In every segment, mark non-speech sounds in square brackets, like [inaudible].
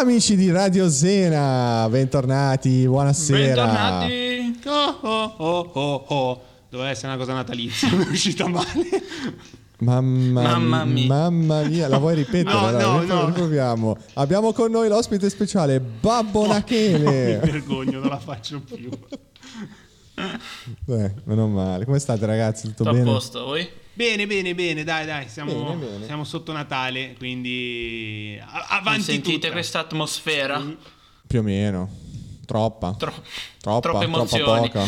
Amici di Radio Sena, bentornati, buonasera. Bentornati. Oh, oh, oh, oh, oh. Doveva essere una cosa natalizia, mi è uscita male. Mamma, Mamma mia. mamma mia, la vuoi ripetere? No, Allora, no, no. riproviamo. Abbiamo con noi l'ospite speciale Babbo Mi Nachele. vergogno, non la faccio più. Eh, meno male. Come state ragazzi? Tutto Tutto a bene? posto, voi? Bene, bene, bene, dai, dai, siamo, Bene, bene. siamo sotto Natale, quindi a- Non avanti sentite tutta. questa atmosfera? Più o meno. Troppa. Tro- Troppa, troppe troppa poca.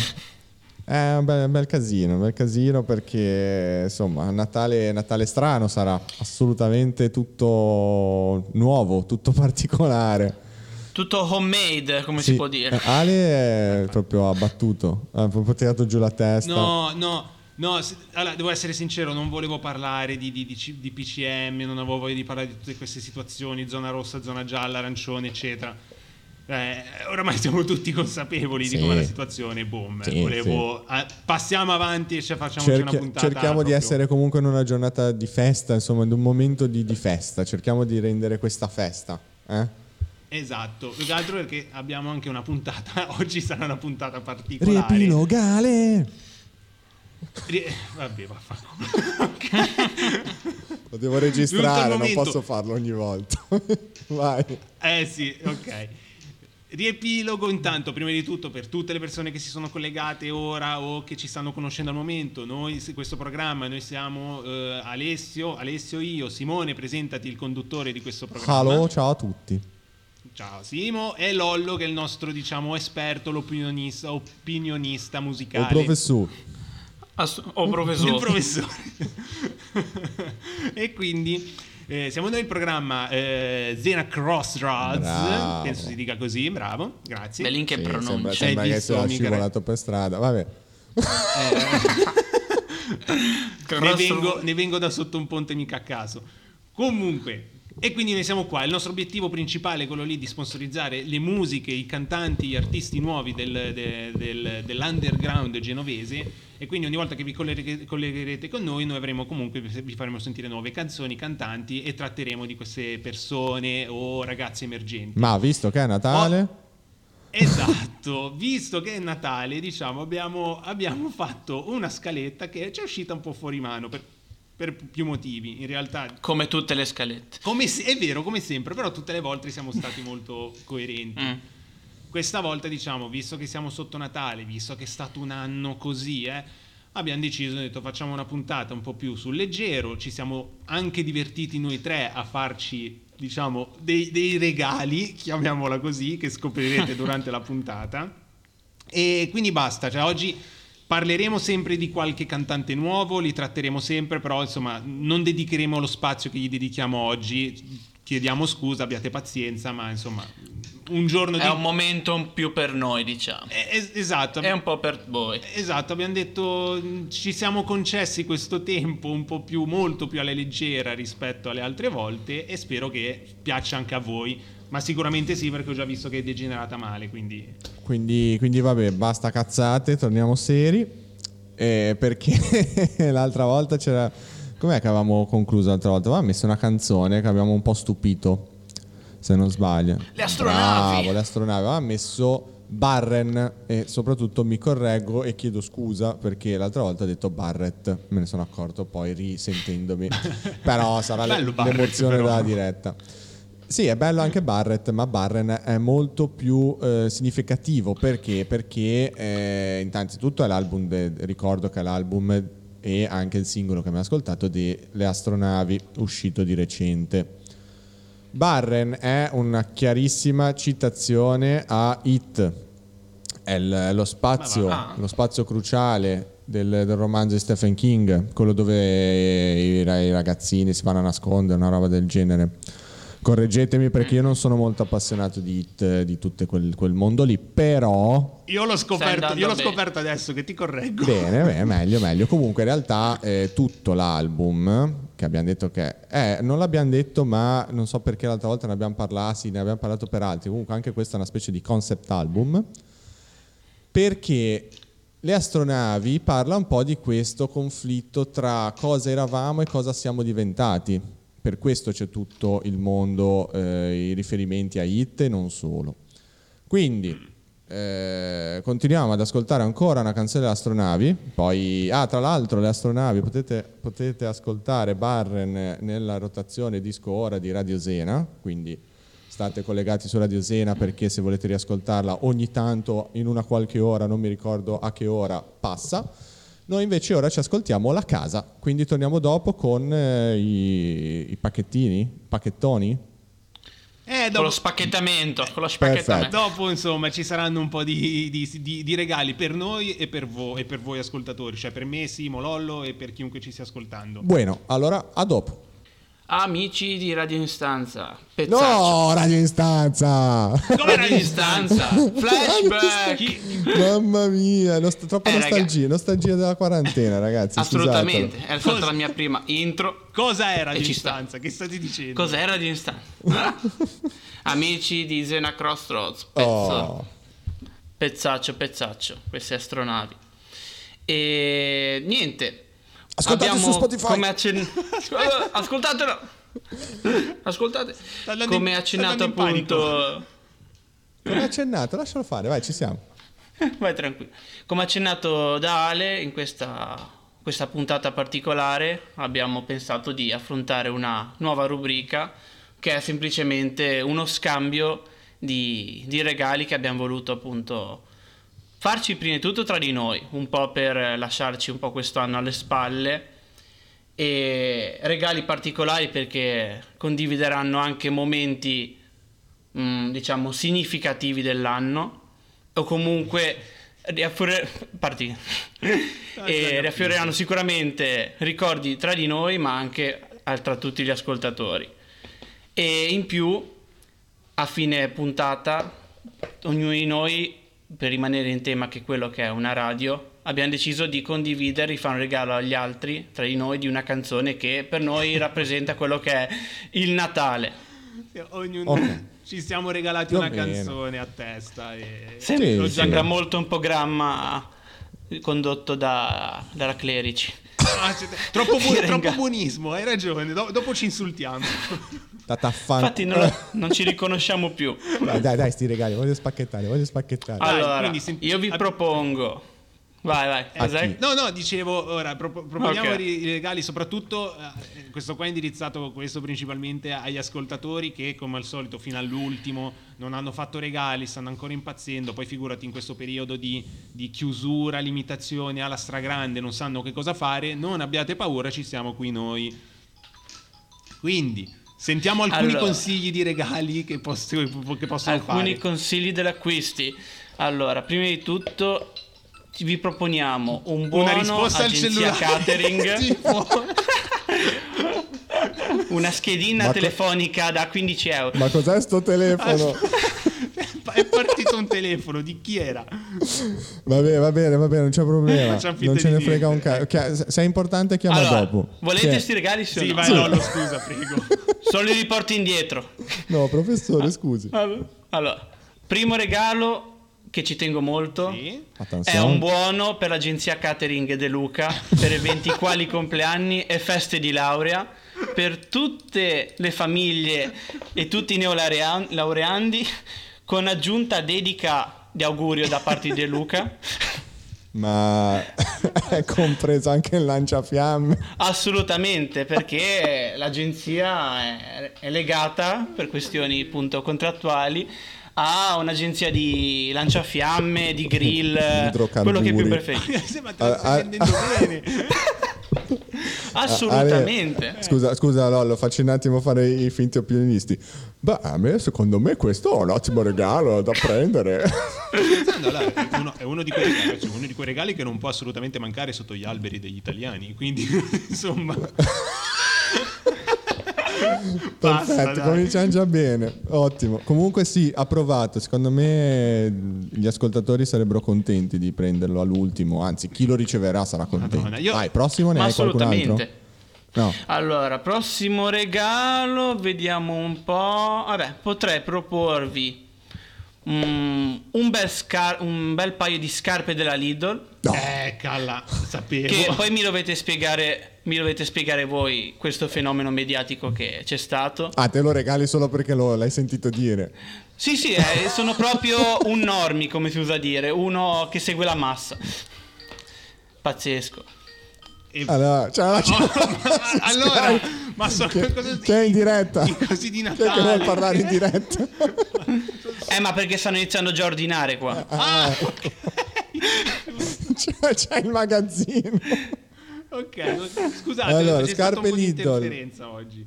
È un bel, un bel casino, un bel casino perché insomma Natale, Natale strano sarà, assolutamente tutto nuovo, tutto particolare. Tutto homemade, come Sì, si può dire. eh, Ale è proprio abbattuto, ha proprio tirato giù la testa. No, no, no, se- allora, devo essere sincero, non volevo parlare di, di- di di PCM, non avevo voglia di parlare di tutte queste situazioni, zona rossa, zona gialla, arancione, eccetera. Eh, oramai siamo tutti consapevoli Sì. di come è la situazione, boom. Sì, volevo, ah, passiamo avanti e ci facciamoci una Cerchi- puntata. cerchiamo di proprio- essere comunque in una giornata di festa, insomma, in un momento di, di festa. Cerchiamo di rendere questa festa. Eh? Esatto, più che altro perché abbiamo anche una puntata, [laughs] oggi sarà una puntata particolare. Riepilogale! Ri- Vabbè, vaffanculo. [laughs] Lo devo registrare, non posso farlo ogni volta. [laughs] Vai. Eh sì, ok. Riepilogo intanto, prima di tutto, per tutte le persone che si sono collegate ora o che ci stanno conoscendo al momento, noi, questo programma, noi siamo eh, Alessio, Alessio io, Simone, presentati il conduttore di questo programma. Hello, ciao a tutti. Ciao Simo, e Lollo che è il nostro, diciamo, esperto, l'opinionista, opinionista musicale. O professore. Ass- oh, Il professore. professore. [laughs] e quindi eh, siamo noi il programma eh, Zena Crossroads, Bravo. penso si dica così, bravo, grazie. Beh, lì che Sì, sembra, pronuncia. sembra Hai che sia scivolato per strada. Vabbè. [laughs] ne, vengo, ne vengo da sotto un ponte mica a caso. Comunque, e quindi noi siamo qua. Il nostro obiettivo principale è quello lì di sponsorizzare le musiche, i cantanti, gli artisti nuovi del- de- del- dell'underground genovese. E quindi ogni volta che vi colleghe- collegherete con noi, noi avremo comunque, vi faremo sentire nuove canzoni, cantanti e tratteremo di queste persone o ragazzi emergenti. Ma visto che è Natale, Esatto, [laughs] visto che è Natale, diciamo, abbiamo, abbiamo fatto una scaletta che ci è uscita un po' fuori mano per, per più motivi. In realtà, Come tutte le scalette. come se- è vero, come sempre, però tutte le volte siamo stati molto coerenti. Mm. Questa volta, diciamo, visto che siamo sotto Natale, visto che è stato un anno così, eh, abbiamo deciso, detto, facciamo una puntata un po' più sul leggero. Ci siamo anche divertiti noi tre a farci, diciamo, dei, dei regali, chiamiamola così, che scoprirete durante la puntata. E quindi basta, cioè oggi parleremo sempre di qualche cantante nuovo, li tratteremo sempre, però insomma non dedicheremo lo spazio che gli dedichiamo oggi. Chiediamo scusa, abbiate pazienza, ma insomma un giorno di... È un momento più per noi, diciamo. Eh, es- esatto. È un po' per voi. Esatto, abbiamo detto ci siamo concessi questo tempo un po' più, molto più alla leggera rispetto alle altre volte e spero che piaccia anche a voi, ma sicuramente sì perché ho già visto che è degenerata male, quindi quindi, quindi vabbè, basta cazzate, torniamo seri. Eh, perché [laughs] l'altra volta c'era. Com'è che avevamo concluso l'altra volta? Avevamo messo una canzone che abbiamo un po' stupito, se non sbaglio. Le astronavi. Bravo, le astronavi. Avevamo messo Barren e soprattutto mi correggo e chiedo scusa perché l'altra volta ho detto Barrett, me ne sono accorto poi risentendomi. [laughs] Però sarà Barrett, l'emozione però. della diretta. Sì, è bello anche Barrett, ma Barren è molto più eh, significativo perché? Perché eh, innanzitutto è l'album, de- ricordo che è l'album e anche il singolo che abbiamo ascoltato di Le astronavi uscito di recente. Barren è una chiarissima citazione a It, è lo, spazio, lo spazio cruciale del, del romanzo di Stephen King, quello dove i, i ragazzini si vanno a nascondere, una roba del genere. Correggetemi perché io non sono molto appassionato di It, di tutto quel, quel mondo lì, però io l'ho scoperto, io l'ho scoperto adesso che ti correggo. Bene, bene, [laughs] meglio, meglio. Comunque, in realtà, eh, tutto l'album che abbiamo detto che eh, non l'abbiamo detto, ma non so perché l'altra volta ne abbiamo parlato, sì, ne abbiamo parlato per altri. Comunque, anche questo è una specie di concept album perché le astronavi parla un po' di questo conflitto tra cosa eravamo e cosa siamo diventati. Per questo c'è tutto il mondo, eh, i riferimenti a Hit e non solo. Quindi eh, continuiamo ad ascoltare ancora una canzone delle astronavi. Poi, ah, tra l'altro, le astronavi potete, potete ascoltare Barren nella rotazione disco ora di Radio Sena. Quindi state collegati su Radio Sena perché se volete riascoltarla ogni tanto in una qualche ora, non mi ricordo a che ora, passa. Noi invece ora ci ascoltiamo La Casa, quindi torniamo dopo con eh, i, i pacchettini, pacchettoni. Eh, Con dopo, lo spacchettamento, con lo spacchettamento. dopo, insomma ci saranno un po' di, di- di- di regali per noi e per, voi, e per voi ascoltatori, cioè per me, Simo, Lollo e per chiunque ci stia ascoltando. Bueno, allora a dopo. Amici di Radio Instanza, pezzaccio. No, Radio in stanza! Come Radio Instanza, [laughs] flashback. Chi- Mamma mia, nost- troppa Eh, nostalgia, nostalgia della quarantena, ragazzi. Assolutamente, scusatelo. è stata la mia prima intro. Cosa era sta. distanza? Che state dicendo? Cos'era Radio Instanza? [laughs] Amici di Zena Crossroads, pezzo, Oh, pezzaccio, pezzaccio, queste astronavi. E niente. Ascoltate abbiamo, su Spotify. Come accen- [laughs] Ascoltatelo. Ascoltate. in- Come accennato appunto come accennato, lascialo fare, vai, ci siamo. [laughs] Vai tranquillo. Come accennato da Ale, in questa, questa puntata particolare abbiamo pensato di affrontare una nuova rubrica che è semplicemente uno scambio di, di regali che abbiamo voluto appunto farci prima di tutto tra di noi, un po' per lasciarci un po' quest'anno alle spalle e regali particolari perché condivideranno anche momenti mm, diciamo significativi dell'anno o comunque riaffiore- parti. [laughs] e riaffioreranno sicuramente ricordi tra di noi ma anche tra tutti gli ascoltatori e in più a fine puntata ognuno di noi per rimanere in tema che quello che è una radio abbiamo deciso di condividere di fare un regalo agli altri tra di noi di una canzone che per noi [laughs] rappresenta quello che è il Natale Ognuno Ok. ci siamo regalati Va una bene. canzone a testa. E... Sem- Sì, Lo sì. sembra molto un programma condotto da, dalla Clerici Ah, troppo, bu- [laughs] troppo buonismo, hai ragione. do- dopo ci insultiamo. [laughs] Tata fan- infatti non, lo- non ci riconosciamo più Dai, [laughs] dai, dai, sti regali, voglio spacchettare, voglio spacchettare. Allora quindi senti- io vi propongo vai vai chi? No, no, dicevo, ora pro- proponiamo Ok. i regali, soprattutto eh, questo qua è indirizzato questo principalmente agli ascoltatori che come al solito fino all'ultimo non hanno fatto regali, stanno ancora impazzendo, poi figurati in questo periodo di, di chiusura, limitazioni alla stragrande, non sanno che cosa fare, non abbiate paura, ci siamo qui noi. Quindi, sentiamo alcuni Allora. consigli di regali che, posso- che possono alcuni fare. consigli dell'acquisti allora prima di tutto vi proponiamo un buono Una risposta al cellulare. catering [laughs] Tipo- una schedina Ma co- telefonica da 15 euro Ma cos'è sto telefono? [laughs] È partito un telefono, di chi era? Va bene, va bene, va bene, non c'è problema. [laughs] Non ce ne frega un cazzo. Se è importante chiama allora dopo. volete Sì. sti regali sì Sì, no? vai, Lollo, [laughs] scusa, prego. solo li riporti indietro No, professore, scusi. allora primo regalo che ci tengo molto Sì. È un buono per l'agenzia catering De Luca per eventi quali [laughs] compleanni e feste di laurea per tutte le famiglie e tutti i neolaureandi con aggiunta dedica di augurio da parte di De Luca. [laughs] Ma [laughs] è compreso anche il lanciafiamme. Assolutamente, perché l'agenzia è, è legata per questioni appunto contrattuali a [laughs] un'agenzia di lanciafiamme, di grill, [laughs] quello che più preferisci. [laughs] Sembra te lo stai Ah, ah. vendendo bene. Assolutamente. Ale, scusa, scusa Lollo, faccio un attimo fare i finti opinionisti. Beh, a me, secondo me questo è un ottimo regalo da prendere. Pensando, allora, è, uno, è uno di quei regali, cioè, uno di quei regali che non può assolutamente mancare sotto gli alberi degli italiani. Quindi, insomma, Perfetto, dai. cominciamo già bene. Ottimo. Comunque sì, approvato. Secondo me gli ascoltatori sarebbero contenti di prenderlo all'ultimo. Anzi, chi lo riceverà sarà contento. Madonna, io- Vai, prossimo ne Ma hai qualcun altro? No. Allora, prossimo regalo, vediamo un po'. Vabbè, potrei proporvi mm, un, bel scar- un bel paio di scarpe della Lidl. No. Eh, calla, sapevo. Che poi mi dovete spiegare, mi dovete spiegare voi questo fenomeno mediatico che c'è stato. Ah, te lo regali solo perché lo, l'hai sentito dire. Sì, sì, eh, sono proprio un normi, come si usa dire, uno che segue la massa. Pazzesco. E- Allora, ciao, Oh, ciao. ma- allora, ma so Che- cosa che è in diretta. I cosi di Natale. che vuole parlare in diretta? [laughs] Eh, ma perché stanno iniziando già a ordinare qua? Ah, [laughs] c'è, c'è il magazzino. ok, scusate, Allora, c'è scarpe un po' di Lidl. interferenza oggi.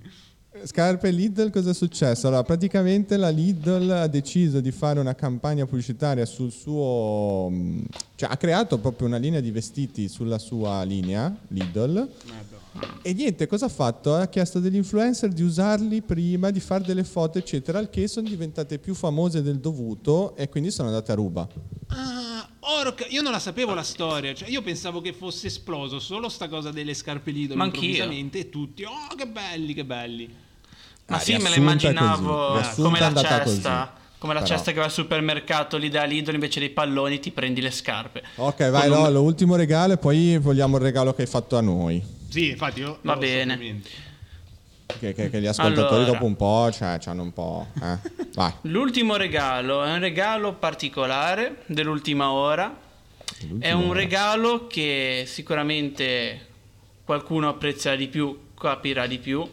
Scarpe Lidl, cosa è successo? Allora, praticamente la Lidl ha deciso di fare una campagna pubblicitaria sul suo... mh, cioè ha creato proprio una linea di vestiti sulla sua linea, Lidl. E niente, cosa ha fatto? Ha chiesto degli influencer di usarli prima, di fare delle foto, eccetera, al che sono diventate più famose del dovuto e quindi sono andate a ruba. Ah, orca, io non la sapevo la storia, cioè io pensavo che fosse esploso solo sta cosa delle scarpe Lidl Ma improvvisamente e tutti, oh che belli, che belli. Ma Ah, sì, me la immaginavo come la cesta. così. Come la Però- cesta che va al supermercato lì da Lidl invece dei palloni ti prendi le scarpe. Ok, vai Con un- Lollo, ultimo regalo e poi vogliamo il regalo che hai fatto a noi. Sì, infatti io Va lo so bene. ovviamente. Che, che- che gli ascoltatori Allora. dopo un po', cioè, hanno un po'... Eh. Vai. L'ultimo regalo è un regalo particolare dell'ultima ora. È un ora. regalo che sicuramente qualcuno apprezzerà di più, capirà di più.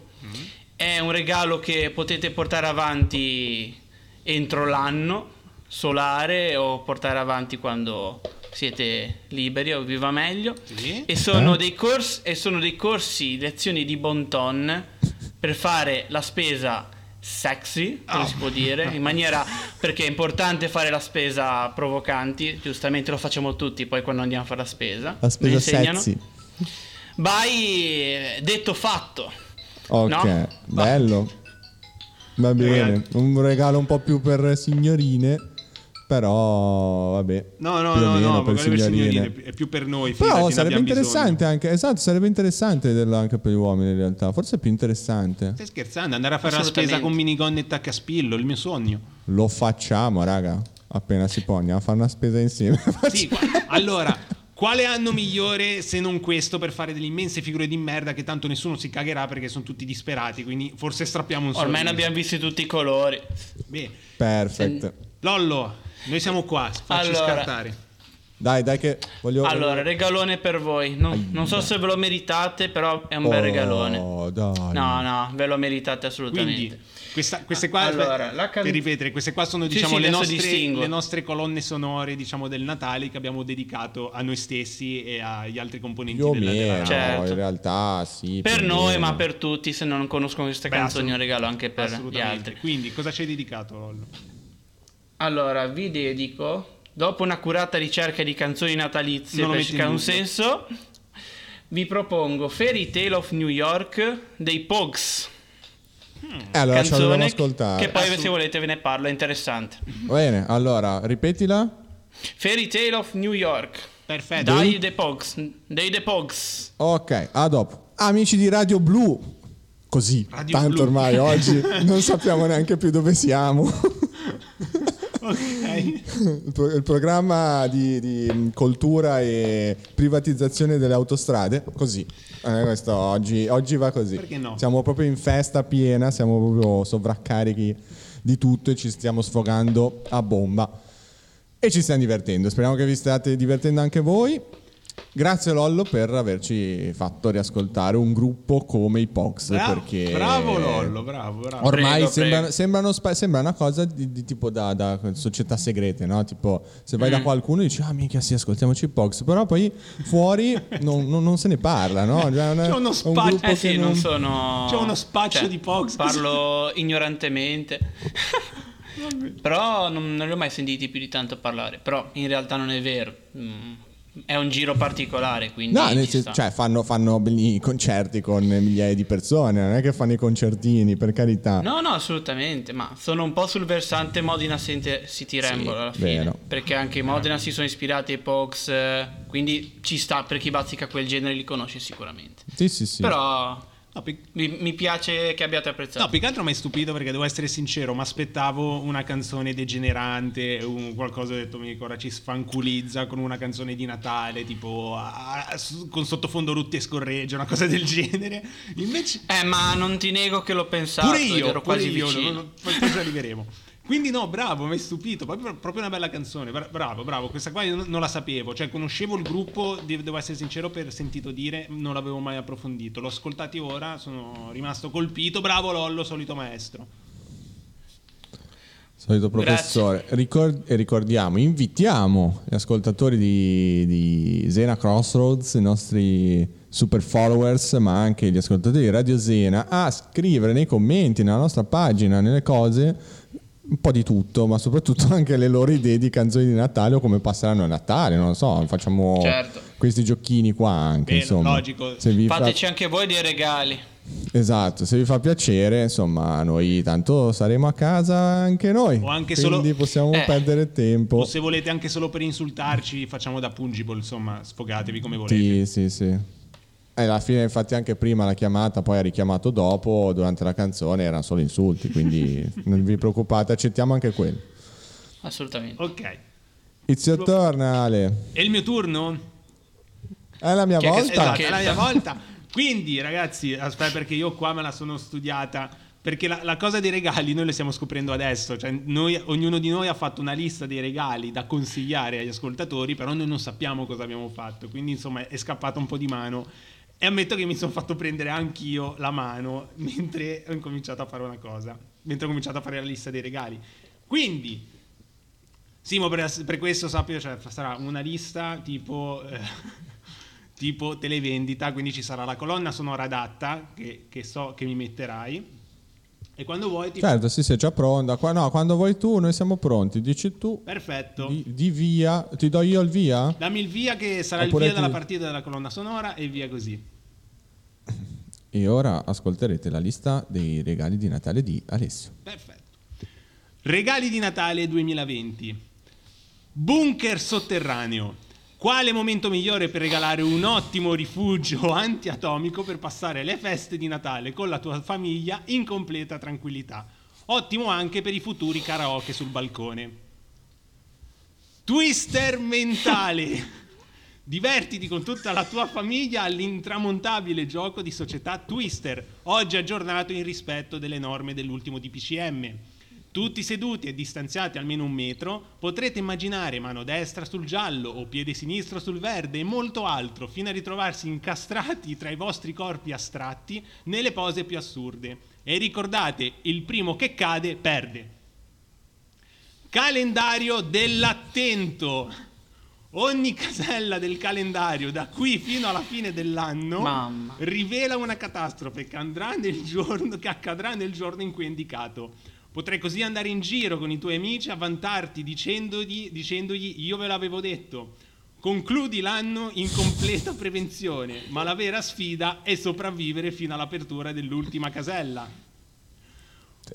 È un regalo che potete portare avanti entro l'anno solare o portare avanti quando siete liberi o vi va meglio. Sì. E sono, Eh? dei corsi, e sono dei corsi, lezioni di bon ton per fare la spesa sexy, come Oh. si può dire, in maniera perché è importante fare la spesa provocanti, giustamente lo facciamo tutti poi quando andiamo a fare la spesa. La spesa sexy. Vai detto fatto. Ok, No? bello. Va bene, un regalo un po' più per signorine, però vabbè. No, no, no, no, per signorine. signorine, è più per noi. Però sarebbe interessante anche, esatto, sarebbe interessante vederlo anche per gli uomini in realtà, forse è più interessante. bisogno. Stai scherzando? Andare a fare la spesa con minigonne e taccaspillo, il mio sogno. Lo facciamo, raga, appena si può, andiamo a fare una spesa insieme. Sì, [laughs] allora, quale anno migliore se non questo per fare delle immense figure di merda che tanto nessuno si cagherà perché sono tutti disperati, quindi forse strappiamo un Ormai ne sorriso. abbiamo visti tutti i colori. Bene. Perfetto. Lollo, noi siamo qua, facci Allora. scartare. Dai, dai che voglio... Allora, regalone per voi. Non, non so se ve lo meritate, però è un bel regalone. Oh, dai. No, no, ve lo meritate assolutamente. Quindi, questa- queste qua, Allora, la can- per ripetere, queste qua sono Sì, diciamo, sì, le, nostre, le nostre colonne sonore diciamo, del Natale che abbiamo dedicato a noi stessi e agli altri componenti Più o della, meno. Certo. in realtà sì. Per noi, meno. ma per tutti, se non conoscono queste Beh, canzoni, è un regalo anche per gli altri. Quindi, cosa ci hai dedicato, Lollo? Allora, vi dedico, dopo un'accurata ricerca di canzoni natalizie Non per cercare un senso, vi propongo Fairy Tale of New York dei Pogs. Eh, allora dobbiamo canzone ascoltare. che poi se volete ve ne parlo, è interessante. Bene, allora, ripetila. Fairy Tale of New York. Perfetto. Dai The Pogs. Dei The Pogs. Ok, a dopo. Amici di Radio Blu. Così, Radio tanto Blu. ormai oggi [laughs] non sappiamo neanche più dove siamo. Ok. il, pro- il programma di, di cultura e privatizzazione delle autostrade, così. Eh, questo oggi, oggi va così. Perché no? Siamo proprio in festa piena, siamo proprio sovraccarichi di tutto e ci stiamo sfogando a bomba. E ci stiamo divertendo. Speriamo che vi stiate divertendo anche voi. Grazie Lollo per averci fatto riascoltare un gruppo come i Pox. Bravo, perché bravo Lollo, bravo, bravo. Ormai Prego, sembrano, prego. sembrano spa- sembra una cosa di, di tipo da, da società segrete, no? Tipo, se vai da qualcuno e dici, ah, minchia, sì, ascoltiamoci i Pox, però poi fuori non, non- non se ne parla, no? Cioè, una- C'è uno un spazio- gruppo Eh sì, non sono... C'è uno spaccio cioè, di Pogs. Parlo [laughs] ignorantemente. Però non, non li ho mai sentiti più di tanto parlare. Però in realtà non è vero. Mm, È un giro particolare, quindi... No, senso- cioè fanno, fanno belli concerti con migliaia di persone, non è che fanno i concertini, per carità. No, no, assolutamente, ma sono un po' sul versante Modena City Ramble alla fine, vero. perché anche i Modena si sono ispirati ai Pox, eh, quindi ci sta per chi bazzica quel genere li conosce sicuramente. Sì, sì, sì. Però No, più, Mi, mi piace che abbiate apprezzato. no, più che altro mi hai stupito perché devo essere sincero, mi aspettavo una canzone degenerante, un- qualcosa detto, mi ora ci sfanculizza con una canzone di Natale, tipo ah, s- con sottofondo rutti e scorreggia, una cosa del [laughs] genere. Invece Eh, ma non ti nego che l'ho pensato pure io, ero pure quasi io, vicino. non- non- poi poi ci arriveremo. Quindi no, bravo, mi hai stupito, proprio, proprio una bella canzone, bra- bravo, bravo, questa qua io non, la sapevo, cioè conoscevo il gruppo, de- devo essere sincero per sentito dire, non l'avevo mai approfondito, l'ho ascoltati ora, sono rimasto colpito, bravo Lollo, solito maestro. Solito professore. Ricor- e ricordiamo, invitiamo gli ascoltatori di, di Zena Crossroads, i nostri super followers, ma anche gli ascoltatori di Radio Zena, a scrivere nei commenti, nella nostra pagina, nelle cose, un po' di tutto, ma soprattutto [laughs] anche le loro idee di canzoni di Natale o come passeranno a Natale, non lo so, facciamo Certo. questi giochini qua anche, Bene, insomma. logico. Vi fa- Fateci anche voi dei regali. Esatto, se vi fa piacere, insomma, noi tanto saremo a casa anche noi. O anche quindi solo- possiamo Eh. perdere tempo. O se volete anche solo per insultarci, facciamo da pungible, insomma, sfogatevi come volete. Sì, sì, sì. Eh, alla fine, infatti, anche prima la chiamata, poi ha richiamato dopo, durante la canzone, erano solo insulti, quindi [laughs] non vi preoccupate, accettiamo anche quello. Assolutamente. Ok, It's your turn, Ale. è il mio turno? È la mia che- volta. Esatto, è la mia volta. Quindi, ragazzi, aspetta, perché io qua me la sono studiata. Perché la, la cosa dei regali noi le stiamo scoprendo adesso. Cioè, noi- ognuno di noi ha fatto una lista dei regali da consigliare agli ascoltatori, però noi non sappiamo cosa abbiamo fatto. Quindi, insomma, è scappata un po' di mano. E ammetto che mi sono fatto prendere anch'io la mano mentre ho incominciato a fare una cosa. Mentre ho cominciato a fare la lista dei regali. Quindi, Simo, per, per questo sappio, cioè, sarà una lista tipo, eh, [laughs] tipo televendita, quindi ci sarà la colonna sonora adatta che, che so che mi metterai. E quando vuoi ti... Certo, sì, sei già pronta. Qua, no, quando vuoi tu, noi siamo pronti. Dici tu, Perfetto. di, di via. Ti do io il via? Dammi il via che sarà Oppure il via ti- della partita della colonna sonora e via così. [laughs] E ora ascolterete la lista dei regali di Natale di Alessio. Perfetto. Regali di Natale 2020. Bunker sotterraneo. Quale momento migliore per regalare un ottimo rifugio [laughs] antiatomico per passare le feste di Natale con la tua famiglia in completa tranquillità? Ottimo anche per i futuri karaoke sul balcone. Twister mentale. [laughs] Divertiti con tutta la tua famiglia all'intramontabile gioco di società Twister, oggi aggiornato in rispetto delle norme dell'ultimo DPCM. Tutti seduti e distanziati almeno un metro, potrete immaginare mano destra sul giallo o piede sinistro sul verde e molto altro, fino a ritrovarsi incastrati tra i vostri corpi astratti nelle pose più assurde. E ricordate, il primo che cade perde. Calendario dell'attento. Ogni casella del calendario da qui fino alla fine dell'anno Mamma. rivela una catastrofe che, nel giorno, che accadrà nel giorno in cui è indicato. Potrai così andare in giro con i tuoi amici a vantarti dicendogli, dicendogli io ve l'avevo detto. Concludi l'anno in completa prevenzione, ma la vera sfida è sopravvivere fino all'apertura dell'ultima casella.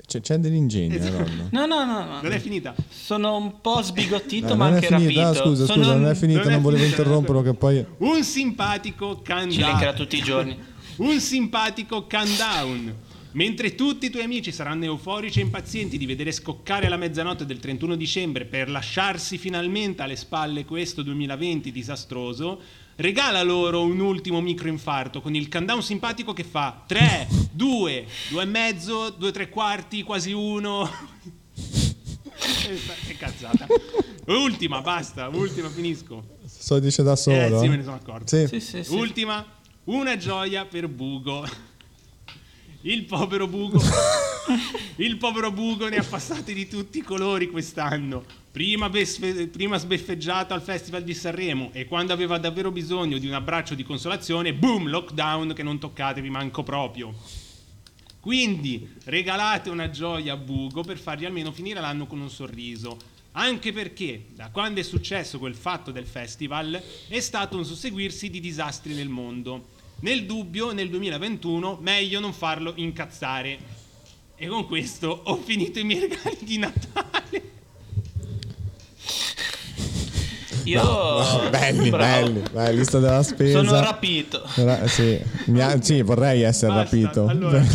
C'è, c'è dell'ingegno, Esatto. eh, Ronno. No, no, no, no. Non è finita. Sono un po' sbigottito, No, ma non è anche finita, rapito. scusa, Sono scusa, non è finita, non è non volevo finita. interromperlo che poi... Un simpatico Ci linkerà countdown. tutti i giorni. Un simpatico countdown. Mentre tutti i tuoi amici saranno euforici e impazienti di vedere scoccare la mezzanotte del 31 dicembre per lasciarsi finalmente alle spalle questo 2020 disastroso, regala loro un ultimo microinfarto con il countdown simpatico che fa 3, 2, 2 e mezzo, 2 tre quarti, quasi uno. [laughs] che cazzata. Ultima, basta, ultima, finisco. So dice da solo. Eh sì, me ne sono accorto. Sì. Sì, sì, sì. Ultima, una gioia per Bugo. Il povero Bugo. [laughs] Il povero Bugo ne ha passati di tutti i colori quest'anno. Prima, besfe- prima sbeffeggiato al Festival di Sanremo e quando aveva davvero bisogno di un abbraccio di consolazione, boom, lockdown che non toccatevi manco proprio. Quindi regalate una gioia a Bugo per fargli almeno finire l'anno con un sorriso. Anche perché da quando è successo quel fatto del festival è stato un susseguirsi di disastri nel mondo. Nel dubbio, nel 2021, meglio non farlo incazzare. E con questo ho finito i miei regali di Natale. Io No, belli, bravo. belli, vai, lista della spesa. Sono rapito. Ra- sì. Mi ha- sì, vorrei essere Basta, rapito. allora, [laughs]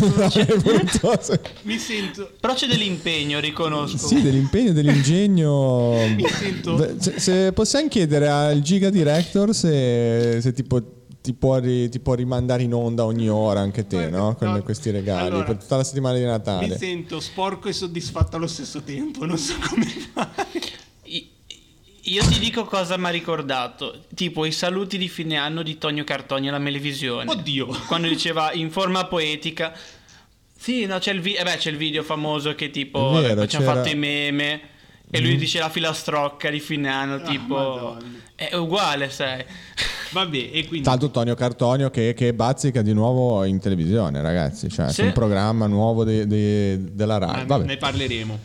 voluto- Mi sento... Però c'è dell'impegno, riconosco. Sì, dell'impegno, dell'ingegno. Mi sento- Se, se possiamo chiedere al Giga Director se, se tipo ti può, ri- ti può rimandare in onda ogni ora anche te, no? Con no, questi regali allora, per tutta la settimana di Mi Natale. sento sporco e soddisfatto allo stesso tempo, non so come fare. Io ti dico cosa mi ha ricordato. Tipo i saluti di fine anno di Tonio Cartoni alla Melevisione. Oddio. Quando diceva in forma poetica. Sì, no, c'è il, vi- eh beh, c'è il video famoso che tipo vero, eh, ci hanno c'era- fatto i meme. E lui dice la filastrocca di fine anno, tipo. Ah. È uguale, sai. Vabbè, e quindi... Tanto Tonio Cartonio che, che bazzica di nuovo in televisione, ragazzi. Cioè, su un programma nuovo de- de- della Rai. Vabbè. ne parleremo.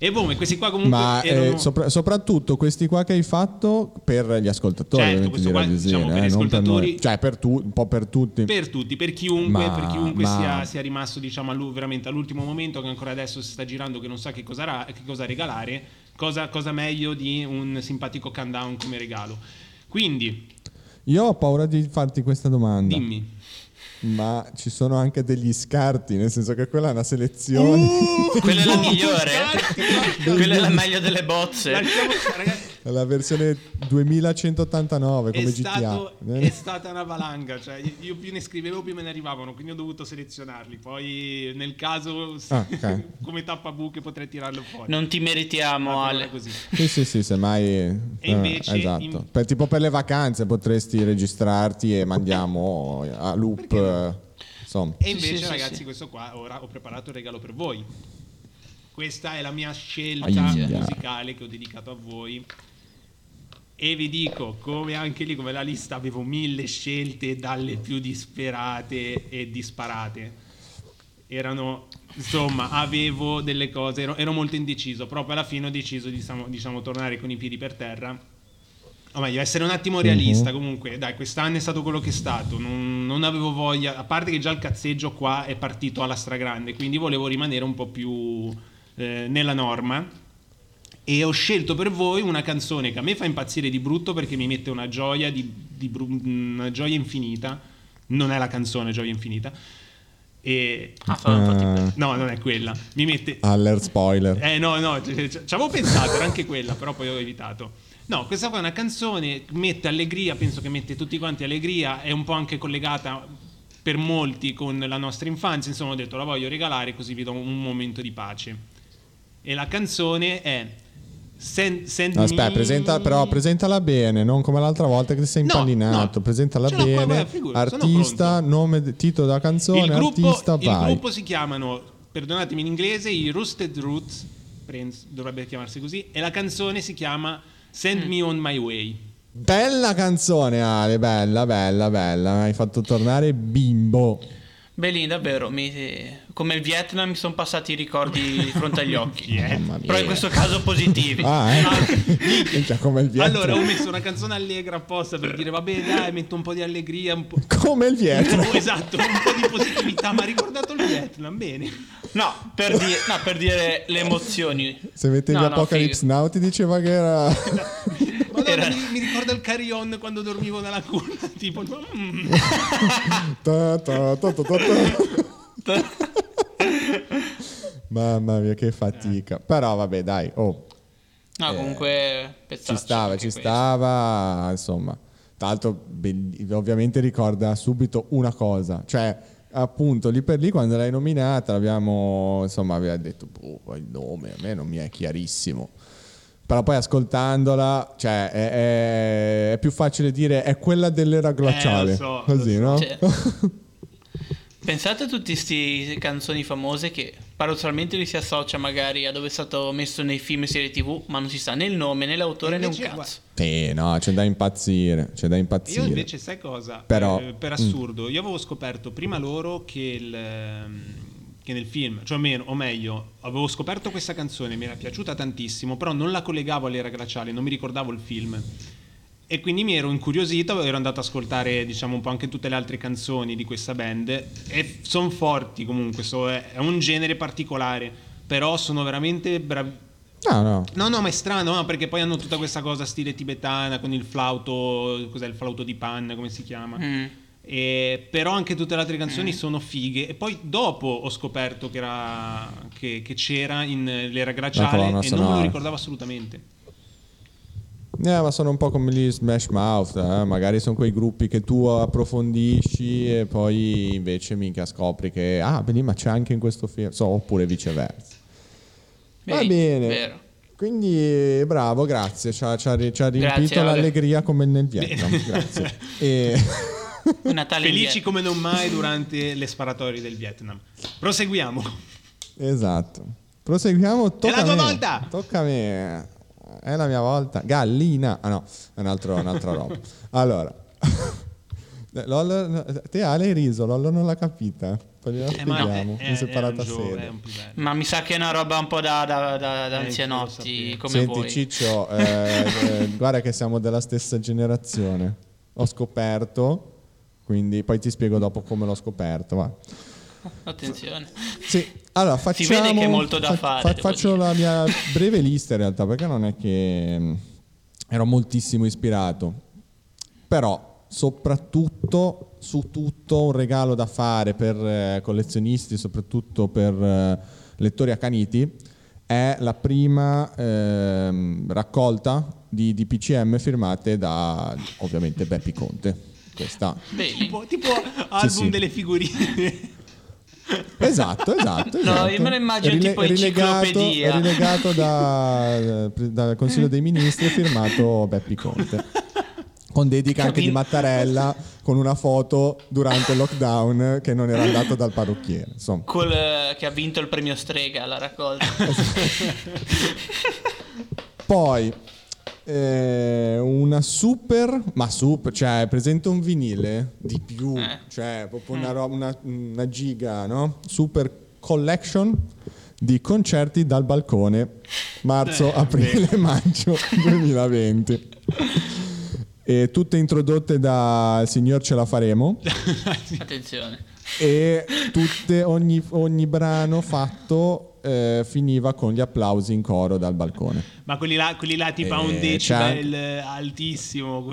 E boh, questi qua comunque Ma eh, erano... sopra- soprattutto questi qua che hai fatto per gli ascoltatori Certo, di qua, diciamo, per gli eh, non per ascoltatori- noi. Cioè per tu, un po' per tutti. per tutti, per chiunque, Ma- per chiunque ma- sia, sia rimasto diciamo allu- veramente all'ultimo momento che ancora adesso si sta girando che non sa che cosa, ra- che cosa regalare, cosa, cosa meglio di un simpatico countdown come regalo. Quindi, Io ho paura di farti questa domanda. dimmi. Ma ci sono anche degli scarti, nel senso che quella è una selezione. Uh! Quella è la migliore. Quella è la meglio delle bozze. Lasciamo ragazzi. La versione 2189 come È, GTA. stato- è stata una valanga, cioè io- più ne scrivevo più me ne arrivavano, quindi ho dovuto selezionarli. Poi nel caso Ah, ok. [laughs] come tappabuche potrei tirarlo fuori. Non ti meritiamo, Ale. così. Sì, sì, sì, semmai. eh, invece esatto. in- Per- tipo per le vacanze potresti registrarti e mandiamo a loop. Perché no? eh, Insomma. E invece, sì, sì, ragazzi, sì. questo qua ora ho preparato il regalo per voi. Questa è la mia scelta Aia. musicale che ho dedicato a voi. E vi dico, come anche lì, come la lista, avevo mille scelte dalle più disperate e disparate. Erano, insomma, avevo delle cose, ero, ero molto indeciso. Proprio alla fine ho deciso di diciamo, diciamo, tornare con i piedi per terra. O meglio, essere un attimo realista. Comunque, dai, quest'anno è stato quello che è stato. Non, non avevo voglia, a parte che già il cazzeggio qua è partito alla stragrande, quindi volevo rimanere un po' più eh, nella norma. E ho scelto per voi una canzone che a me fa impazzire di brutto perché mi mette una gioia, di, di bru- una gioia infinita. Non è la canzone Gioia Infinita. E... Ah, Ah, No, non è quella. Mi mette... alert spoiler. Eh no, no, c- c- ci avevo pensato, era anche quella, però poi ho evitato. No, questa qua è una canzone, mette allegria, penso che mette tutti quanti allegria, è un po' anche collegata per molti con la nostra infanzia, insomma ho detto la voglio regalare così vi do un momento di pace. E la canzone è Send, send Aspetta, me- presenta, però presentala bene, non come l'altra volta che ti sei No, impallinato. no. Presentala Ce l'ho qua, bene. guarda, figurati, sono artista, nome, de- titolo della canzone, il gruppo, artista, il vai. gruppo si chiamano, perdonatemi in inglese, i Roosted Roots, Prince, dovrebbe chiamarsi così, e la canzone si chiama Send Me On My Way. Bella canzone, Ale, bella, bella, bella. Mi hai fatto tornare bimbo. Belin, davvero, mi- come il Vietnam mi sono passati i ricordi di fronte agli occhi. [laughs] Però in questo caso positivi. [laughs] Ah, eh? [laughs] Cioè, come il Vietnam. Allora ho messo una canzone allegra apposta per dire vabbè dai metto un po' di allegria, un po'... Come il Vietnam. esatto, un po' di positività, ma ha ricordato il Vietnam, bene. No, per, dire- no, per dire le emozioni. Se mettevi No, no, Apocalypse. Now ti diceva che era... Madonna, Era- mi, mi ricorda il carry-on quando dormivo nella culla, [laughs] tipo... mm. Ta, ta, ta. Mamma mia, che fatica. Però vabbè, dai, oh, No, comunque ci stava, ci questo. stava, insomma. Tra l'altro, ovviamente ricorda subito una cosa, cioè appunto lì per lì quando l'hai nominata l'abbiamo, insomma, aveva detto, boh, il nome a me non mi è chiarissimo. Però poi ascoltandola, cioè, è, è- è più facile dire è quella dell'era glaciale. Eh, so, così, lo no? Cioè, [laughs] Pensate a tutte queste canzoni famose che paradossalmente li si associa magari a dove è stato messo nei film e serie tv, ma non si sa né il nome né l'autore né un cazzo. Sì, no, c'è da impazzire, c'è da impazzire. Io invece sai cosa? Però- Eh, per assurdo, io avevo scoperto prima loro che, il, ehm, che nel film, cioè o, meno- o meglio, avevo scoperto questa canzone, mi era piaciuta tantissimo, però non la collegavo all'era glaciale, non mi ricordavo il film. E quindi mi ero incuriosito, ero andato ad ascoltare diciamo un po' anche tutte le altre canzoni di questa band e sono forti comunque, so- è è un genere particolare, però sono veramente bravi. No, no. No, no, ma è strano, no, perché poi hanno tutta questa cosa stile tibetana con il flauto, cos'è il flauto di panna, come si chiama? Mm. E- però anche tutte le altre canzoni sono fighe. E poi dopo ho scoperto che, era, che, che c'era in l'era glaciale colonna e non me lo ricordavo assolutamente. Eh, ma sono un po' come gli Smash Mouth, eh? magari sono quei gruppi che tu approfondisci e poi invece minchia scopri che, ah, vedi, ma c'è anche in questo film, so, oppure viceversa. Va Vedi, bene. Vero. Quindi bravo, grazie, ci ha, ci ha ri- ci ha riempito l'allegria come nel Vietnam, [laughs] grazie. [laughs] E... Natale Felici come non mai durante le sparatorie del Vietnam. Proseguiamo. Esatto. Proseguiamo. Tocca la tua volta! Tocca a me. È la mia volta. Gallina. Ah no, è un altro- un'altra roba. Allora. [laughs] Lollo, te Ale hai riso, Lollo non l'ha capita. Poi gliela Eh, ma spieghiamo è- in è- separata è sede. è. Ma mi sa che è una roba un po' da, da, da- da Eh, anzianotti come Senti voi. Ciccio, eh, [laughs] eh, guarda che siamo della stessa generazione. Ho scoperto, quindi poi ti spiego dopo come l'ho scoperto. Va. Attenzione. Sì, allora facciamo. vede che è molto da fare, devo faccio dire. la mia breve lista in realtà, perché non è che mm, ero moltissimo ispirato. Però, soprattutto su tutto, un regalo da fare per eh, collezionisti, soprattutto per eh, lettori accaniti, è la prima ehm, raccolta di DPCM firmate da ovviamente Beppi Conte. Questa Vedi? Tipo, tipo album sì. delle figurine. Esatto, esatto. No, esatto. io me lo immagino Rile- tipo rilegato, enciclopedia. rilegato da- dal Consiglio dei Ministri e firmato Beppi Conte. Con dedica anche di. Mattarella con una foto durante il lockdown che non era andato dal parrucchiere. Insomma, Col, eh, che ha vinto il premio Strega alla raccolta. [laughs] poi eh, una super, ma super, cioè presente un vinile di più, Eh. cioè proprio una, roba- una, una giga, no? Super collection di concerti dal balcone marzo, Eh, aprile, maggio [laughs] 2020. E tutte introdotte dal signor Ce la faremo Attenzione. e tutte, ogni, ogni brano fatto eh, finiva con gli applausi in coro dal balcone. Ma quelli là, quelli là tipo a un Eh, decibel altissimo.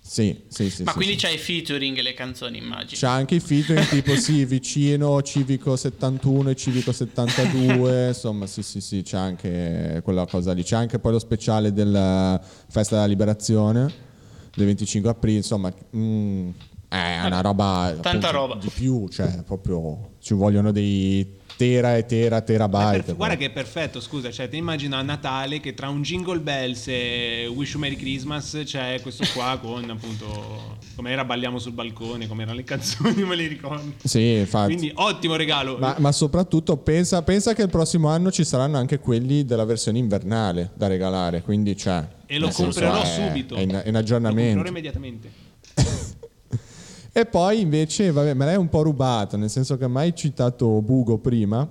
Sì, sì, sì. Ma sì, quindi sì. c'hai i featuring le canzoni, immagino. C'è anche i featuring [laughs] tipo sì, vicino Civico 71 e Civico 72, insomma sì sì sì, c'è anche quella cosa lì, c'è anche poi lo speciale della Festa della Liberazione del 25 aprile, insomma mm, è una roba Tanta roba. di più, cioè proprio ci vogliono dei tera e tera terabyte. perf- guarda che è perfetto, scusa, cioè ti immagina a Natale che tra un Jingle Bells e Wish You Merry Christmas c'è questo qua con appunto come era Balliamo sul balcone, come erano le canzoni, [laughs] me le ricordo. Sì, infatti. Quindi ottimo regalo. Ma, ma soprattutto pensa, pensa che il prossimo anno ci saranno anche quelli della versione invernale da regalare, quindi cioè, e lo senso comprerò è- subito. È in, è in Lo comprerò aggiornamento. immediatamente. E poi invece, vabbè, me l'hai un po' rubato, nel senso che mai citato Bugo prima,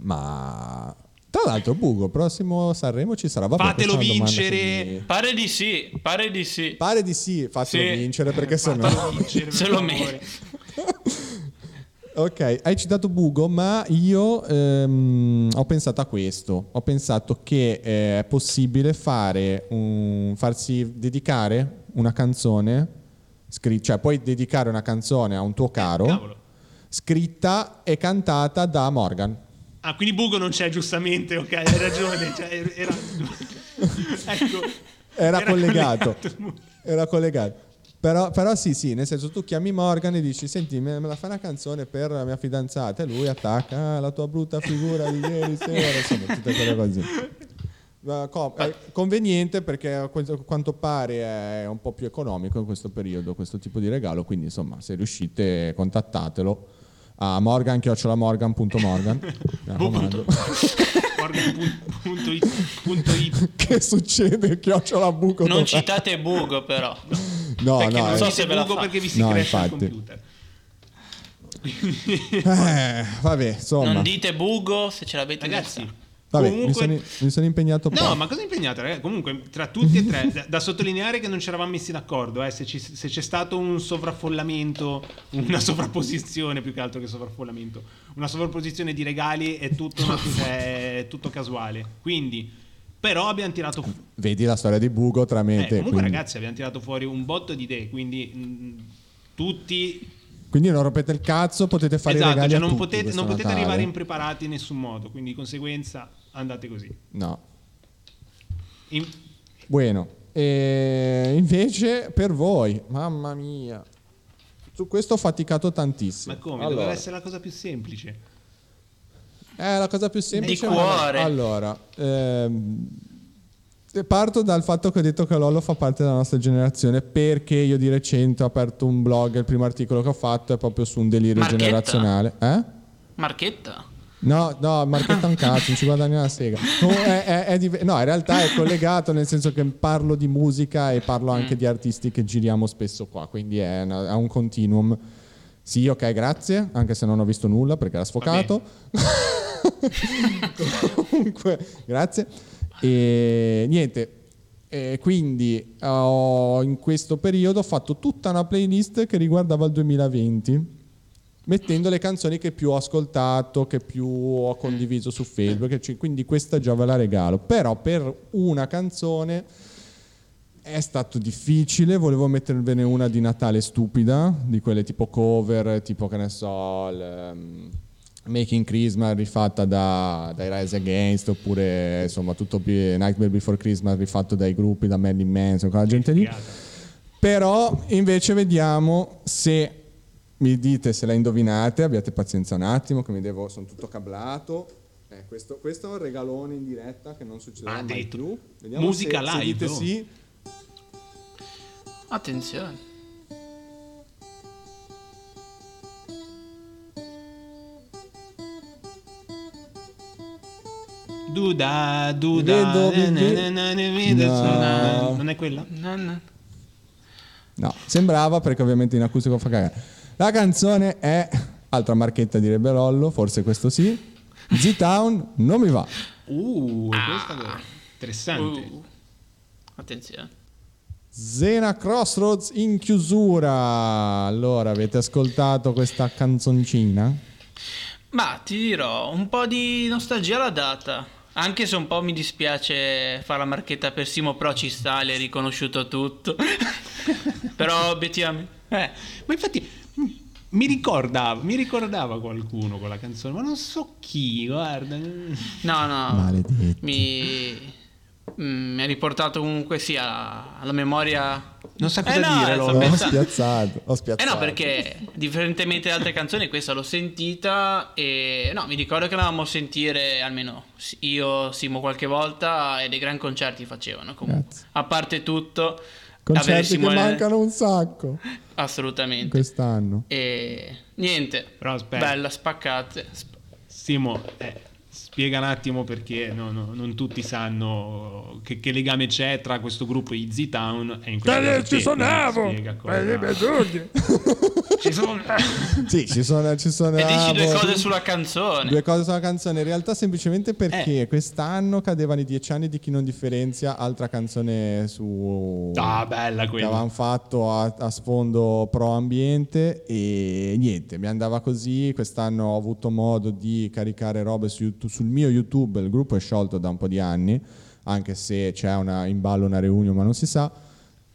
ma tra l'altro Bugo, prossimo Sanremo ci sarà. Vabbè, Fatelo vincere. Pare di sì, pare di sì. Pare di sì, fatelo Sì. vincere perché se no... Se lo merita. Ok, hai citato Bugo, ma io ehm, ho pensato a questo. Ho pensato che eh, è possibile fare un, farsi dedicare una canzone, scri- cioè puoi dedicare una canzone a un tuo caro, Cavolo. scritta e cantata da Morgan. Ah, quindi Bugo non c'è giustamente, ok, hai ragione. Cioè, era, [laughs] ecco, Era, collegato. collegato. Era collegato. Però, però sì, sì, nel senso tu chiami Morgan e dici senti me, me la fai una canzone per la mia fidanzata e lui attacca "Ah, la tua brutta figura di ieri sera, insomma tutte quelle così. È conveniente perché a quanto- pare è un po' più economico in questo periodo questo tipo di regalo, quindi insomma se riuscite contattatelo a [laughs] [laughs] i- punto i- [laughs] che succede? Chiocciola buco Non citate Bugo però. No, perché no, non eh. so se ve la Bugo fa. perché vi si No, cresce il infatti. computer. Eh, vabbè, insomma. Non dite Bugo se ce l'avete Ragazzi, messa. Vabbè, Comunque- mi, sono, mi sono impegnato No, ma cosa impegnato, ragazzi? Comunque, tra tutti e tre, da, da sottolineare che non ci eravamo messi d'accordo. eh, se, ci- se c'è stato un sovraffollamento, una sovrapposizione più che altro che sovraffollamento, una sovrapposizione di regali è tutto, [laughs] è tutto casuale. Quindi, però abbiamo tirato fu- Vedi la storia di Bugo tra me e eh, te. comunque, quindi. ragazzi, abbiamo tirato fuori un botto di idee. Quindi, mh, tutti. Quindi non rompete il cazzo, potete fare i esatto, regali cioè a non tutti potete, non potete arrivare impreparati in nessun modo. Quindi, di conseguenza, andate così. No. In- Bueno, e invece per voi, mamma mia, su questo ho faticato tantissimo. ma come? Allora, Doveva essere la cosa più semplice. È la cosa più semplice. Di ma- cuore. Allora, ehm, parto dal fatto che ho detto che Lollo fa parte della nostra generazione perché io di recente ho aperto un blog, il primo articolo che ho fatto è proprio su un delirio Marchetta? generazionale. Eh? Marchetta? No, no, Marchetta un cazzo, non ci guadagna una sega. No, è- è- è div- no, in realtà è collegato nel senso che parlo di musica e parlo anche Mm. di artisti che giriamo spesso qua, quindi è, una- è un continuum. Sì, ok, grazie, anche se non ho visto nulla perché era sfocato. [laughs] Comunque, grazie. E niente, e quindi ho in questo periodo ho fatto tutta una playlist che riguardava il 2020 mettendo le canzoni che più ho ascoltato, che più ho condiviso su Facebook, quindi questa già ve la regalo. Però per una canzone è stato difficile, volevo mettervene una di Natale stupida, di quelle tipo cover, tipo che ne so, il, ehm, Making Christmas rifatta da, dai Rise Against, oppure insomma tutto Nightmare Before Christmas rifatto dai gruppi, da Marilyn Manson, quella gente lì. Però invece vediamo se mi dite se la indovinate, abbiate pazienza un attimo che mi devo, sono tutto cablato. Eh, questo, questo è un regalone in diretta che non succederà Ah, mai addirittura. più. Vediamo Musica se, se live, dite oh. sì. Attenzione. Duda, duda, Vedo, vedo, No. non è quella? No, no. No, sembrava perché ovviamente in acustico fa cagare. La canzone è altra marchetta direbbe Lollo, forse questo sì. Z-Town non mi va. Uh, questa è interessante. Uh. Attenzione. Zena Crossroads in chiusura. Allora, avete ascoltato questa canzoncina? Ma ti dirò, un po' di nostalgia alla data. Anche se un po' mi dispiace fare la marchetta per Simo, però ci sta, l'hai riconosciuto tutto. [laughs] però obiettivamente... Eh, ma infatti mi ricordava, mi ricordava qualcuno con la canzone, ma non so chi, guarda. No, no. Maledetti. Mi... mm, mi ha riportato comunque sì alla, memoria... Non sa cosa Eh no, dire, sto Lolo. Ho pensando- spiazzato, ho Eh spiazzato. no, perché differentemente da altre canzoni, questa l'ho sentita e no, mi ricordo che l'avevamo a sentire almeno io, Simo, qualche volta e dei gran concerti facevano. Comunque, Grazie. a parte tutto, Concerti che Simone- mancano un sacco assolutamente. quest'anno. E niente, Però aspetta. bella, spaccate. Sp- Simo, eh, spiega un attimo perché no, no, non tutti sanno che, che legame c'è tra questo gruppo e i Z-Town e in quella ci suonavo! Eh. [laughs] Ci sono- [laughs] Sì, ci sono, ci sono e dici due cose sulla canzone. Due cose sulla canzone, in realtà semplicemente perché Eh. quest'anno cadevano i dieci anni di chi non differenzia, altra canzone su Ah, bella che quella. avevamo fatto a, a sfondo pro ambiente e niente, mi andava così, quest'anno ho avuto modo di caricare robe su YouTube- sul mio YouTube, il gruppo è sciolto da un po' di anni, anche se c'è una, in ballo una reunion ma non si sa,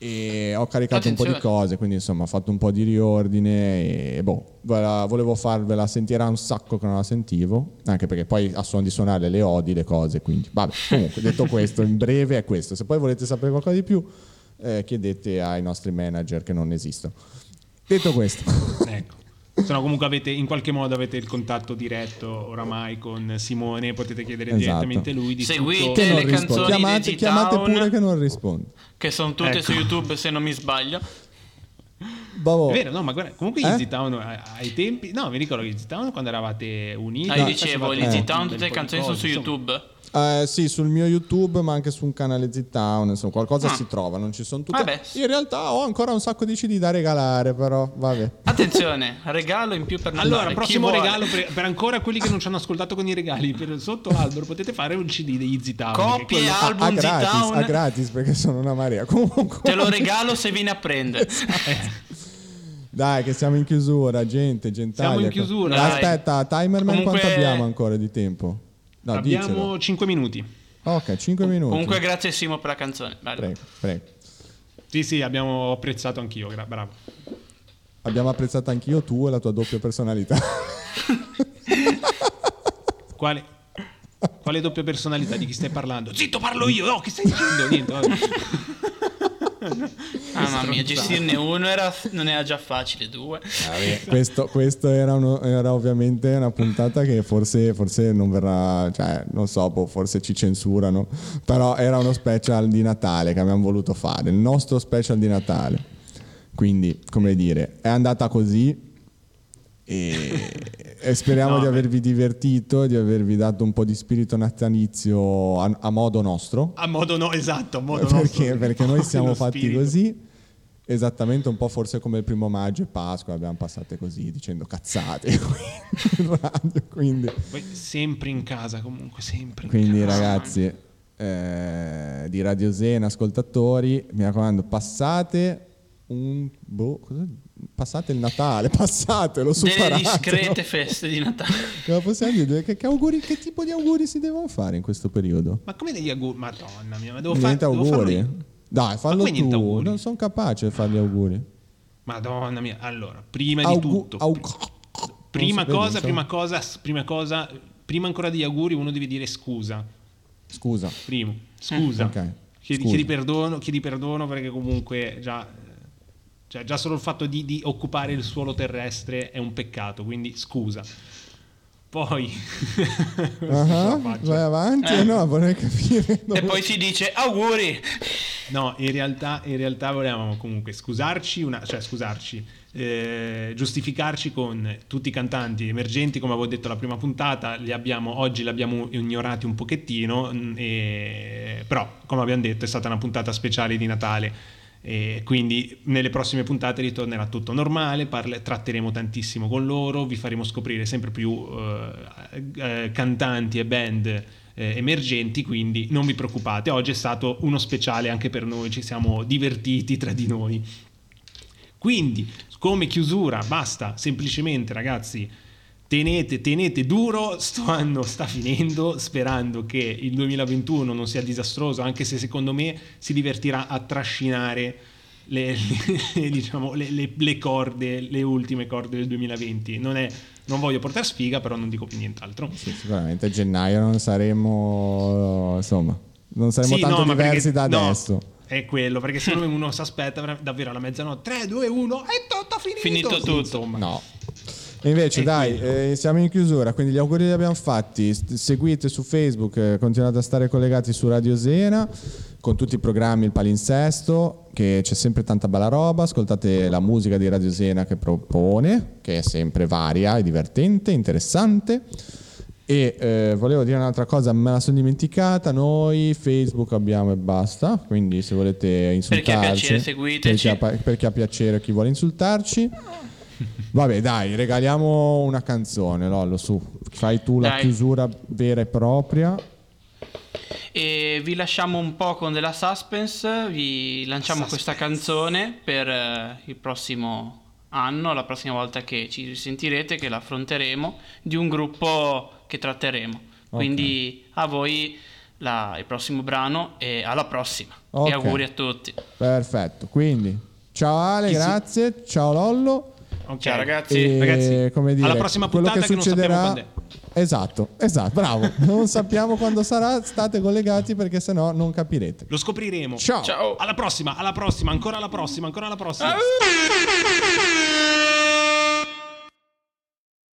e ho caricato un po' di Attenzione. cose, quindi insomma ho fatto un po' di riordine e boh, volevo farvela sentire un sacco che non la sentivo, anche perché poi a suon di suonare le odi le cose, quindi vabbè, comunque [laughs] detto questo, in breve è questo, se poi volete sapere qualcosa di più eh, chiedete ai nostri manager che non esistono. Detto questo, Ecco. Se no, comunque avete in qualche modo avete il contatto diretto oramai con Simone, potete chiedere Esatto. direttamente lui di Seguite le canzoni Chiamate, di chiamate pure che non rispondo. Che sono tutte Ecco. su YouTube se non mi sbaglio. Boh. È vero, no, ma guarda, comunque Eh? Easy Town ai- tempi, no, mi ricordo che Easy Town quando eravate uniti. Ah, io no, dicevo, un Town, tutte le canzoni sono su cose, insomma. YouTube. Eh, sì, sul mio YouTube, ma anche su un canale Z-Town, insomma, qualcosa Ah. si trova, non ci sono tutte. Vabbè. In realtà ho ancora un sacco di CD da regalare, però, vabbè. Attenzione, regalo in più per Natale. Allora, prossimo regalo per, per ancora quelli che non ci hanno ascoltato con i regali per sotto l'albero potete fare un CD degli Easy Town. che Copie, quello- A, album a gratis, Z-Town. a gratis, perché sono una marea. [laughs] Comunque, Te lo regalo se vieni a prendere. Dai, che siamo in chiusura, gente, gentaglia. Siamo in chiusura, Dai. Aspetta, Timerman, Comunque- quanto abbiamo ancora di tempo? No, Abbiamo dicelo. 5 minuti. Ok, 5 minuti. Comunque grazie Simo per la canzone. Bello. Prego, prego. Sì, sì, abbiamo apprezzato anch'io, gra- bravo. Abbiamo apprezzato anch'io tu e la tua doppia personalità. [laughs] Quale, quale doppia personalità di chi stai parlando? Zitto, parlo io! No, che stai dicendo? Niente, vabbè. [laughs] Mamma mia, gestirne uno era, non era già facile, due. questo questo era, uno- era ovviamente una puntata che forse, forse non verrà, cioè non so, boh, forse ci censurano, però era uno special di Natale che abbiamo voluto fare, il nostro special di Natale. Quindi, come dire, è andata così e, e speriamo No, di avervi divertito, di avervi dato un po' di spirito natalizio a, a modo nostro. A modo no, esatto, a modo perché, nostro. perché noi [laughs] siamo fatti spirito. così esattamente un po' forse come il primo maggio e Pasqua abbiamo passate così dicendo cazzate [laughs] radio quindi, Poi sempre in casa, comunque, sempre in quindi casa. ragazzi eh, di Radio Zen ascoltatori mi raccomando passate un boh, cosa- passate il Natale [laughs] passatelo Delle superate discrete feste di Natale. [laughs] Cosa possiamo dire? Che, che auguri, che tipo di auguri si devono fare in questo periodo? Ma come degli auguri? Madonna mia, ma devo, fare niente devo farlo auguri io? dai fallo come tu auguri? non sono capace di fare gli auguri Madonna mia. Allora, prima di Augu- tutto, aug- prima cosa, prima cosa, prima cosa, prima ancora degli auguri uno deve dire scusa. Scusa. Primo, scusa. Ok, Chiedi, chiedi perdono, chiedi perdono perché comunque già, cioè, già solo il fatto di, di occupare il suolo terrestre è un peccato, quindi scusa. Poi... [laughs] Faccio? vai avanti, Eh. no, vorrei capire. E dove- poi si dice auguri. No, in realtà, in realtà volevamo comunque scusarci, una, cioè scusarci, eh, giustificarci con tutti i cantanti emergenti, come avevo detto la prima puntata, li abbiamo, oggi li abbiamo ignorati un pochettino, mm, e- però come abbiamo detto è stata una puntata speciale di Natale. E quindi nelle prossime puntate ritornerà tutto normale, parle- tratteremo tantissimo con loro, vi faremo scoprire sempre più eh, eh, cantanti e band eh, emergenti, quindi non vi preoccupate, oggi è stato uno speciale anche per noi, ci siamo divertiti tra di noi. Quindi, come chiusura, basta, semplicemente ragazzi, tenete, tenete duro, sto anno sta finendo, sperando che il 2021 non sia disastroso, anche se secondo me si divertirà a trascinare le, le- diciamo, le- le- le corde, le ultime corde del 2020. Non, è, non voglio portare sfiga, però non dico più nient'alro. Sì, sicuramente a gennaio non saremo, insomma, non saremo Sì, tanto no, diversi perché- da no, adesso. È quello, perché secondo me uno si aspetta ver- davvero alla mezzanotte. 3, 2, 1, è tutto finito. Finito tutto. insomma. No. Invece, E dai, eh, siamo in chiusura, quindi gli auguri li abbiamo fatti. Seguite su Facebook, eh, continuate a stare collegati su Radio Sena con tutti i programmi, il palinsesto, che c'è sempre tanta bella roba. Ascoltate la musica di Radio Sena che propone, che è sempre varia, è divertente, interessante. E eh, volevo dire un'altra cosa, me la sono dimenticata. Noi Facebook abbiamo e basta. Quindi, se volete insultarci, chi ha piacere, seguiteci. Per chi ha, per chi ha piacere, chi vuole insultarci. Vabbè, dai, regaliamo una canzone, Lollo, su. Fai tu la Dai. chiusura vera e propria. E vi lasciamo un po' con della suspense, vi lanciamo questa canzone per eh, il prossimo anno, la prossima volta che ci risentirete, che la affronteremo, di un gruppo che tratteremo. Quindi a voi la- il prossimo brano e alla prossima. Ok. E auguri a tutti. Perfetto. Quindi, ciao Ale, Chi si- grazie. Ciao Lollo. Ok. Ciao ragazzi. E, Ragazzi, come dire, alla prossima quello puntata che non succederà... sappiamo quando Esatto, esatto, bravo. non sappiamo quando sarà, state collegati perché sennò non capirete. Lo scopriremo. Ciao. Ciao. Alla prossima, alla prossima, ancora alla prossima, ancora alla prossima. Ah.